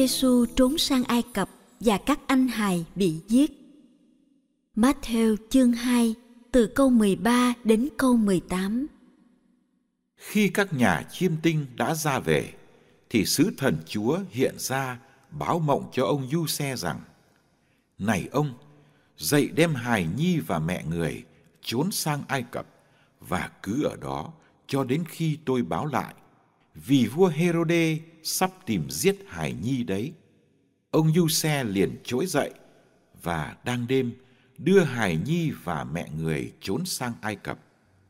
Giêsu trốn sang Ai Cập và các anh hài bị giết. Matthew chương 2 từ câu 13 đến câu 18. Khi các nhà chiêm tinh đã ra về, thì sứ thần Chúa hiện ra báo mộng cho ông Du Xe rằng: Này ông, dậy đem hài nhi và mẹ người trốn sang Ai Cập và cứ ở đó cho đến khi tôi báo lại vì vua Herode sắp tìm giết Hải Nhi đấy. Ông Du Xe liền trỗi dậy và đang đêm đưa Hải Nhi và mẹ người trốn sang Ai Cập.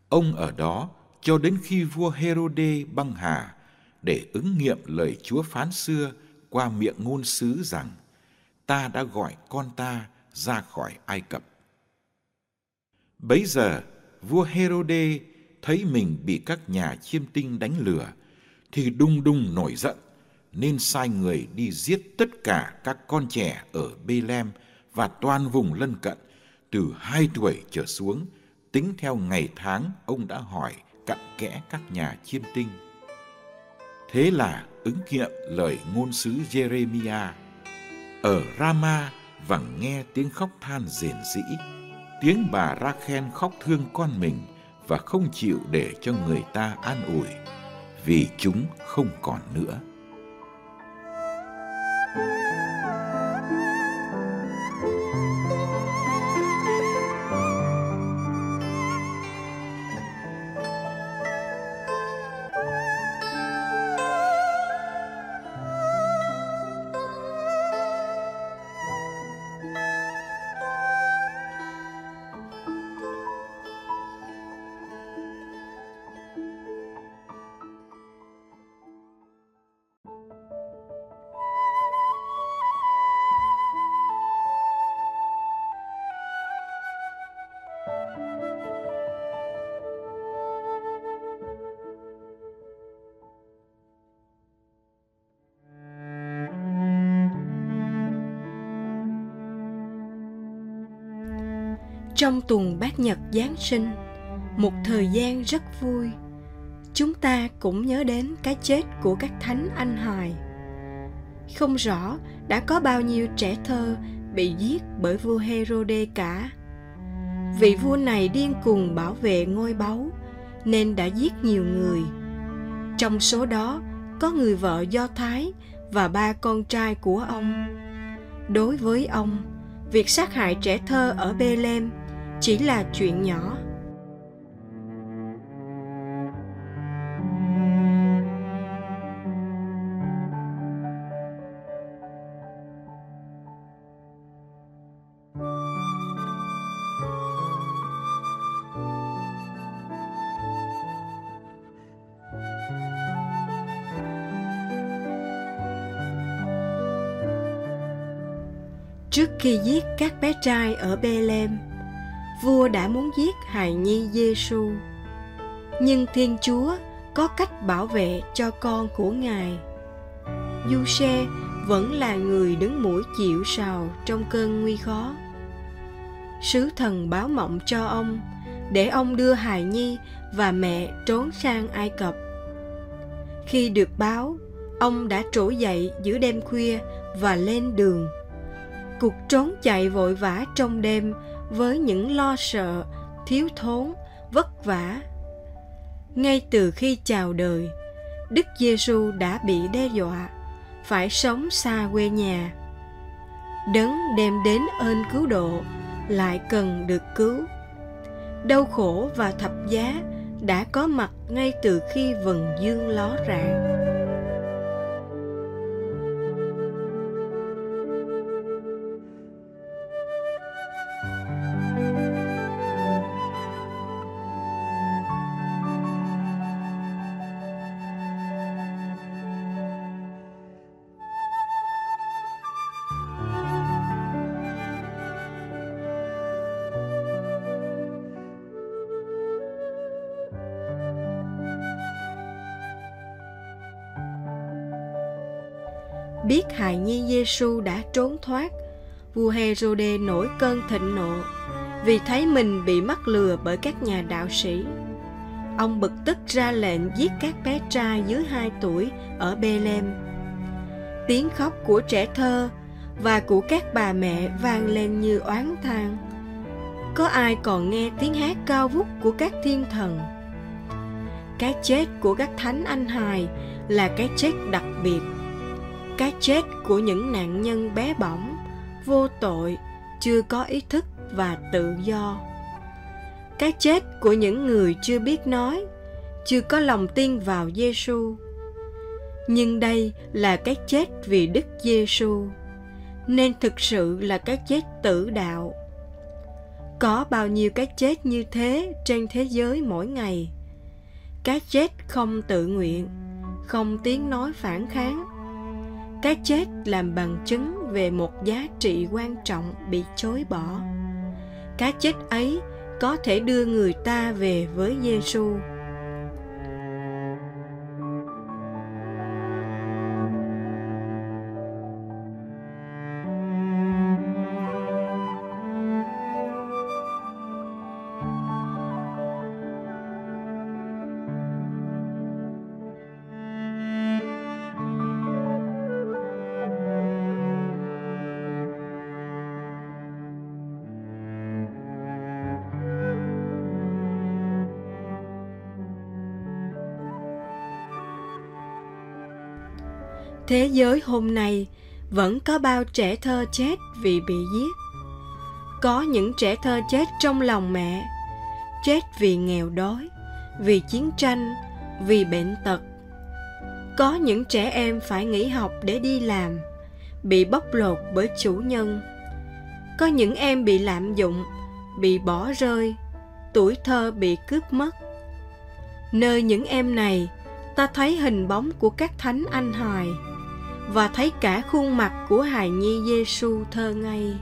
Ông ở đó cho đến khi vua Herode băng hà để ứng nghiệm lời Chúa phán xưa qua miệng ngôn sứ rằng ta đã gọi con ta ra khỏi Ai Cập. Bấy giờ, vua Herode thấy mình bị các nhà chiêm tinh đánh lừa thì đung đung nổi giận, nên sai người đi giết tất cả các con trẻ ở Bethlehem và toàn vùng lân cận, từ hai tuổi trở xuống, tính theo ngày tháng ông đã hỏi cặn kẽ các nhà chiêm tinh. Thế là ứng nghiệm lời ngôn sứ Jeremiah, ở Rama vẳng nghe tiếng khóc than rền rĩ, tiếng bà Rachel khóc thương con mình và không chịu để cho người ta an ủi vì chúng không còn nữa. Trong tuần bát nhật Giáng sinh, một thời gian rất vui, chúng ta cũng nhớ đến cái chết của các thánh anh hài. Không rõ đã có bao nhiêu trẻ thơ bị giết bởi vua Herode cả. Vị vua này điên cuồng bảo vệ ngôi báu nên đã giết nhiều người. Trong số đó có người vợ Do Thái và ba con trai của ông. Đối với ông, việc sát hại trẻ thơ ở Bethlehem chỉ là chuyện nhỏ. Trước khi giết các bé trai ở Bethlehem, vua đã muốn giết hài nhi Giêsu. Nhưng Thiên Chúa có cách bảo vệ cho con của Ngài. Du Xe vẫn là người đứng mũi chịu sào trong cơn nguy khó. Sứ thần báo mộng cho ông để ông đưa hài nhi và mẹ trốn sang Ai Cập. Khi được báo, ông đã trỗi dậy giữa đêm khuya và lên đường. Cuộc trốn chạy vội vã trong đêm với những lo sợ, thiếu thốn, vất vả. Ngay từ khi chào đời, đức giêsu đã bị đe dọa phải sống xa quê nhà. Đấng đem đến ơn cứu độ lại cần được cứu. Đau khổ và thập giá đã có mặt ngay từ khi vầng dương ló rạng. Biết hài nhi Giêsu đã trốn thoát, vua Herode nổi cơn thịnh nộ vì thấy mình bị mắc lừa bởi các nhà đạo sĩ. Ông bực tức ra lệnh giết các bé trai dưới 2 tuổi ở Bethlehem. Tiếng khóc của trẻ thơ và của các bà mẹ vang lên như oán than. Có ai còn nghe tiếng hát cao vút của các thiên thần? Cái chết của các thánh anh hài là cái chết đặc biệt cái chết của những nạn nhân bé bỏng vô tội chưa có ý thức và tự do cái chết của những người chưa biết nói chưa có lòng tin vào Giêsu. Nhưng đây là cái chết vì Đức Giêsu, nên thực sự là cái chết tử đạo. Có bao nhiêu cái chết như thế trên thế giới mỗi ngày. Cái chết không tự nguyện, không tiếng nói phản kháng, cái chết làm bằng chứng về một giá trị quan trọng bị chối bỏ cái chết ấy có thể đưa người ta về với Giêsu. Thế giới hôm nay vẫn có bao trẻ thơ chết vì bị giết. Có những trẻ thơ chết trong lòng mẹ, chết vì nghèo đói, vì chiến tranh, vì bệnh tật. Có những trẻ em phải nghỉ học để đi làm, bị bóc lột bởi chủ nhân. Có những em bị lạm dụng, bị bỏ rơi, tuổi thơ bị cướp mất. Nơi những em này, ta thấy hình bóng của các thánh anh hài và thấy cả khuôn mặt của hài nhi Giêsu thơ ngây.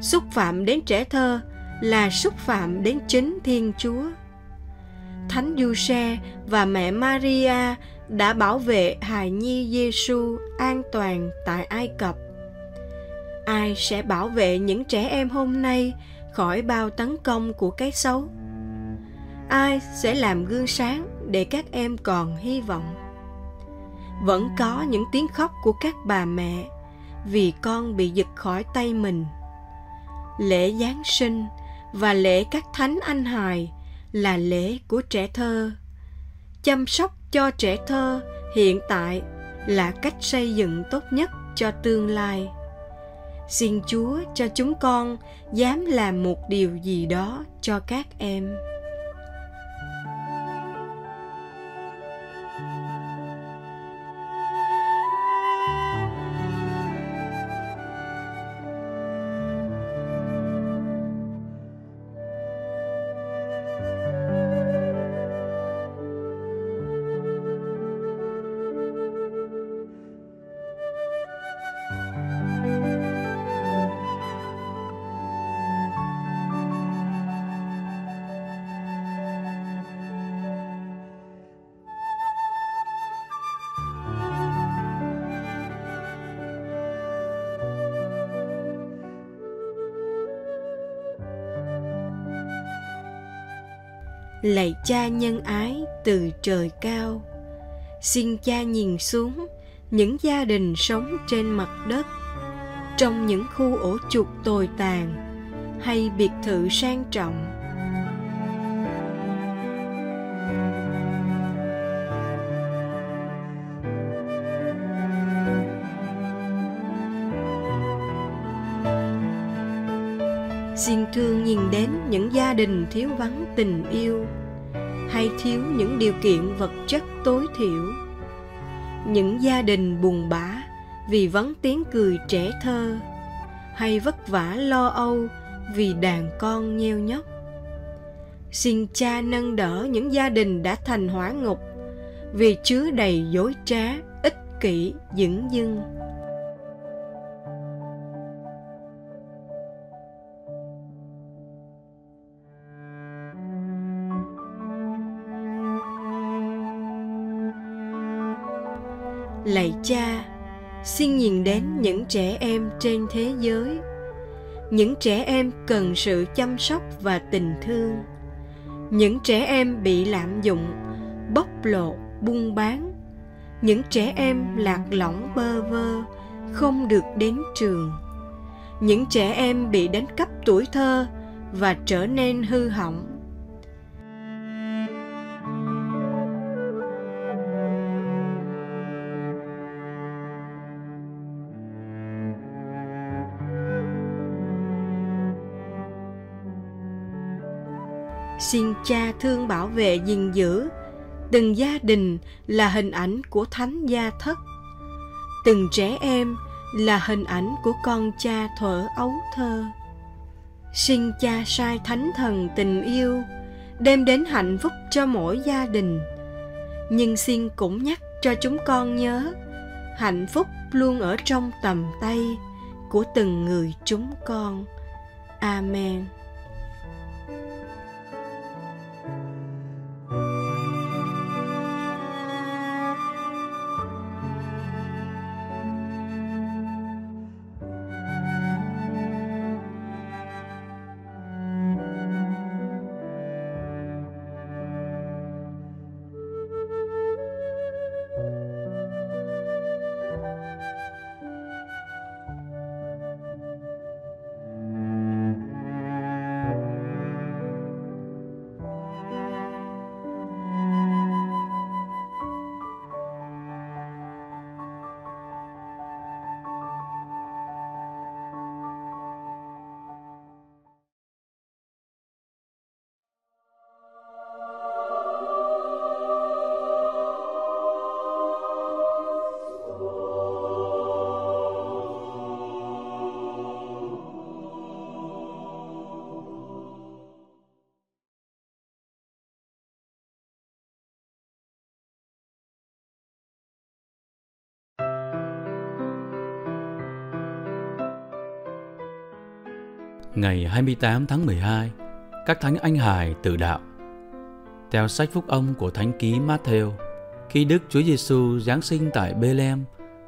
Xúc phạm đến trẻ thơ là xúc phạm đến chính Thiên Chúa. Thánh Giuse và mẹ Maria đã bảo vệ hài nhi Giêsu an toàn tại Ai Cập. Ai sẽ bảo vệ những trẻ em hôm nay khỏi bao tấn công của cái xấu? Ai sẽ làm gương sáng để các em còn hy vọng? Vẫn có những tiếng khóc của các bà mẹ vì con bị giật khỏi tay mình. Lễ giáng sinh và lễ các thánh anh hài là lễ của trẻ thơ. Chăm sóc cho trẻ thơ hiện tại là cách xây dựng tốt nhất cho tương lai. Xin chúa cho chúng con dám làm một điều gì đó cho các em. Lạy cha nhân ái từ trời cao. Xin cha nhìn xuống những gia đình sống trên mặt đất, trong những khu ổ chuột tồi tàn hay biệt thự sang trọng. Xin thương nhìn đến những gia đình thiếu vắng tình yêu hay thiếu những điều kiện vật chất tối thiểu. Những gia đình buồn bã vì vắng tiếng cười trẻ thơ, hay vất vả lo âu vì đàn con nheo nhóc. Xin cha nâng đỡ những gia đình đã thành hỏa ngục vì chứa đầy dối trá, ích kỷ dửng dưng. Cha, xin nhìn đến những trẻ em trên thế giới. Những trẻ em cần sự chăm sóc và tình thương. Những trẻ em bị lạm dụng, bóc lột, buôn bán. Những trẻ em lạc lõng bơ vơ, không được đến trường. Những trẻ em bị đánh cắp tuổi thơ và trở nên hư hỏng. Xin cha thương bảo vệ gìn giữ. Từng gia đình là hình ảnh của thánh gia thất. Từng trẻ em là hình ảnh của con cha thuở ấu thơ. Xin cha sai thánh thần tình yêu, đem đến hạnh phúc cho mỗi gia đình. Nhưng xin cũng nhắc cho chúng con nhớ, hạnh phúc luôn ở trong tầm tay của từng người chúng con. Amen. Ngày 28 tháng 12, các thánh anh hài tử đạo. Theo sách phúc âm của thánh ký Matthew, khi Đức Chúa Giêsu giáng sinh tại Bethlehem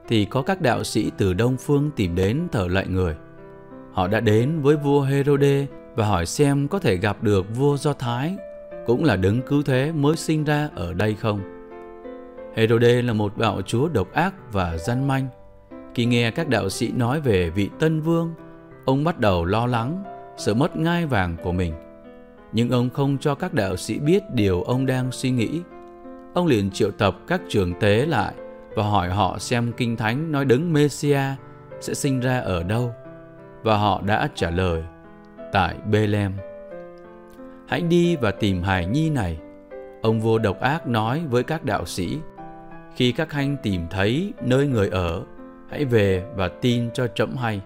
thì có các đạo sĩ từ đông phương tìm đến thờ lạy người. Họ đã đến với vua Herode và hỏi xem có thể gặp được vua Do Thái, cũng là đấng cứu thế mới sinh ra ở đây không. Herode là một bạo chúa độc ác và gian manh. Khi nghe các đạo sĩ nói về vị tân vương ông bắt đầu lo lắng, sợ mất ngai vàng của mình. Nhưng ông không cho các đạo sĩ biết điều ông đang suy nghĩ. Ông liền triệu tập các trường tế lại và hỏi họ xem Kinh Thánh nói đấng Messia sẽ sinh ra ở đâu. Và họ đã trả lời, tại Bethlehem. Hãy đi và tìm hài nhi này. Ông vua độc ác nói với các đạo sĩ, khi các anh tìm thấy nơi người ở, hãy về và tin cho trẫm hay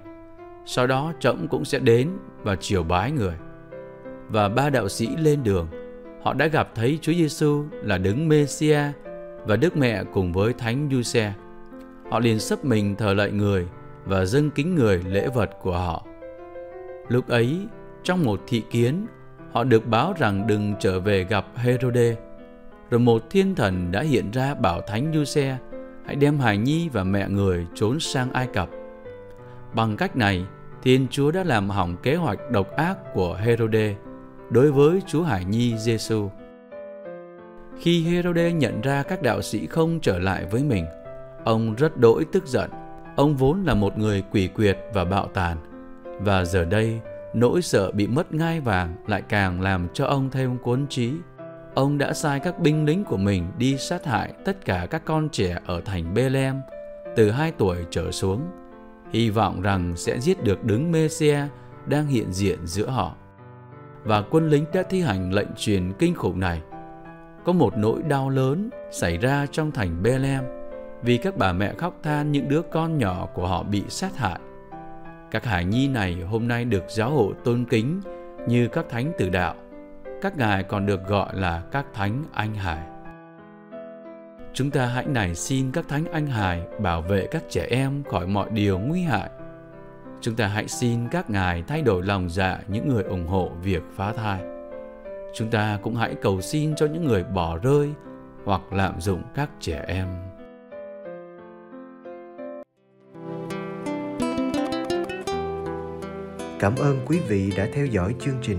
sau đó trẫm cũng sẽ đến và chiều bái người. Và ba đạo sĩ lên đường, họ đã gặp thấy Chúa Giêsu là đứng Mêsia và Đức Mẹ cùng với Thánh Giuse. Họ liền sấp mình thờ lạy người và dâng kính người lễ vật của họ. Lúc ấy, trong một thị kiến, họ được báo rằng đừng trở về gặp Herode. Rồi một thiên thần đã hiện ra bảo Thánh Giuse hãy đem hài nhi và mẹ người trốn sang Ai Cập. Bằng cách này, Thiên Chúa đã làm hỏng kế hoạch độc ác của Herode đối với Chúa Hải Nhi Giêsu. Khi Herode nhận ra các đạo sĩ không trở lại với mình, ông rất đỗi tức giận. Ông vốn là một người quỷ quyệt và bạo tàn, và giờ đây Nỗi sợ bị mất ngai vàng lại càng làm cho ông thêm cuốn trí. Ông đã sai các binh lính của mình đi sát hại tất cả các con trẻ ở thành Bethlehem từ 2 tuổi trở xuống, hy vọng rằng sẽ giết được đứng Mêsia đang hiện diện giữa họ. Và quân lính đã thi hành lệnh truyền kinh khủng này. Có một nỗi đau lớn xảy ra trong thành Bethlehem vì các bà mẹ khóc than những đứa con nhỏ của họ bị sát hại. Các hải nhi này hôm nay được giáo hội tôn kính như các thánh tử đạo. Các ngài còn được gọi là các thánh anh hải. Chúng ta hãy nài xin các thánh anh hài bảo vệ các trẻ em khỏi mọi điều nguy hại. Chúng ta hãy xin các ngài thay đổi lòng dạ những người ủng hộ việc phá thai. Chúng ta cũng hãy cầu xin cho những người bỏ rơi hoặc lạm dụng các trẻ em. Cảm ơn quý vị đã theo dõi chương trình.